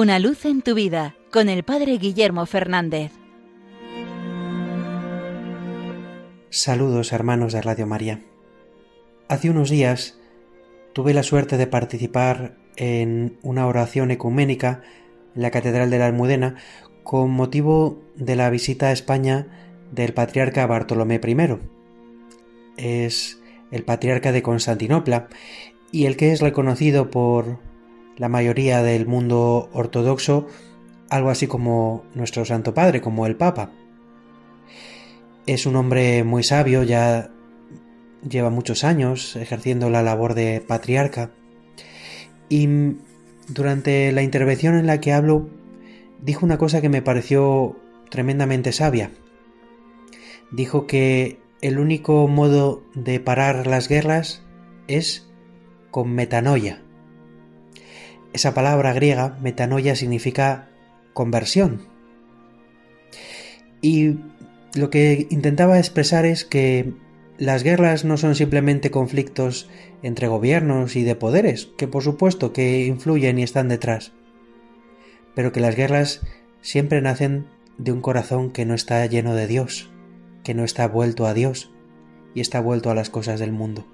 Una luz en tu vida con el Padre Guillermo Fernández. Saludos hermanos de Radio María. Hace unos días tuve la suerte de participar en una oración ecuménica en la Catedral de la Almudena con motivo de la visita a España del patriarca Bartolomé I. Es el patriarca de Constantinopla y el que es reconocido por la mayoría del mundo ortodoxo algo así como nuestro Santo Padre, como el Papa. Es un hombre muy sabio, ya lleva muchos años ejerciendo la labor de patriarca y durante la intervención en la que hablo dijo una cosa que me pareció tremendamente sabia. Dijo que el único modo de parar las guerras es con metanoia. Esa palabra griega, metanoia, significa conversión. Y lo que intentaba expresar es que las guerras no son simplemente conflictos entre gobiernos y de poderes, que por supuesto que influyen y están detrás, pero que las guerras siempre nacen de un corazón que no está lleno de Dios, que no está vuelto a Dios y está vuelto a las cosas del mundo.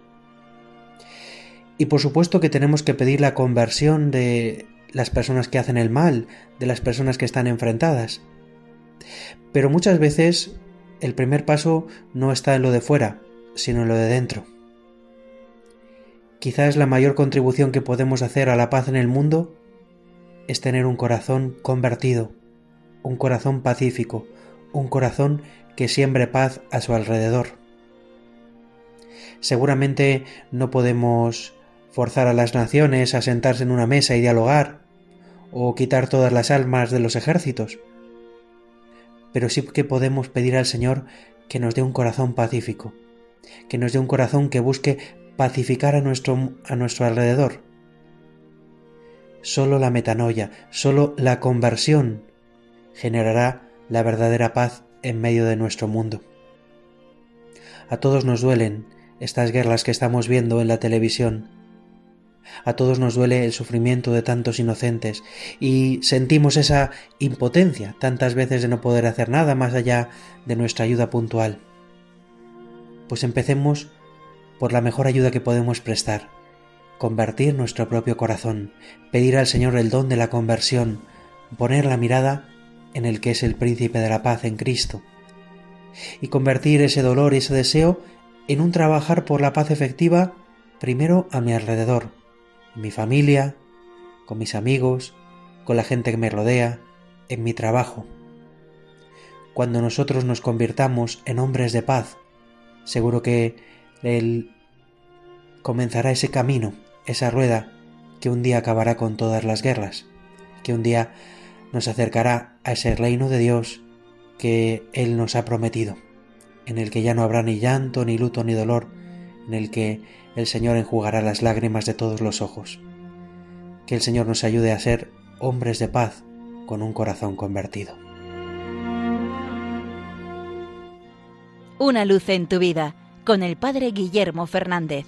Y por supuesto que tenemos que pedir la conversión de las personas que hacen el mal, de las personas que están enfrentadas. Pero muchas veces el primer paso no está en lo de fuera, sino en lo de dentro. Quizás la mayor contribución que podemos hacer a la paz en el mundo es tener un corazón convertido, un corazón pacífico, un corazón que siembre paz a su alrededor. Seguramente no podemos forzar a las naciones a sentarse en una mesa y dialogar, o quitar todas las almas de los ejércitos. Pero sí que podemos pedir al Señor que nos dé un corazón pacífico, que nos dé un corazón que busque pacificar a nuestro, a nuestro alrededor. Solo la metanoia, solo la conversión generará la verdadera paz en medio de nuestro mundo. A todos nos duelen estas guerras que estamos viendo en la televisión, a todos nos duele el sufrimiento de tantos inocentes y sentimos esa impotencia tantas veces de no poder hacer nada más allá de nuestra ayuda puntual. Pues empecemos por la mejor ayuda que podemos prestar, convertir nuestro propio corazón, pedir al Señor el don de la conversión, poner la mirada en el que es el príncipe de la paz en Cristo, y convertir ese dolor y ese deseo en un trabajar por la paz efectiva primero a mi alrededor, en mi familia, con mis amigos, con la gente que me rodea, en mi trabajo. Cuando nosotros nos convirtamos en hombres de paz, seguro que Él comenzará ese camino, esa rueda que un día acabará con todas las guerras, que un día nos acercará a ese reino de Dios que Él nos ha prometido, en el que ya no habrá ni llanto, ni luto, ni dolor, en el que el Señor enjugará las lágrimas de todos los ojos. Que el Señor nos ayude a ser hombres de paz con un corazón convertido. Una luz en tu vida con el Padre Guillermo Fernández.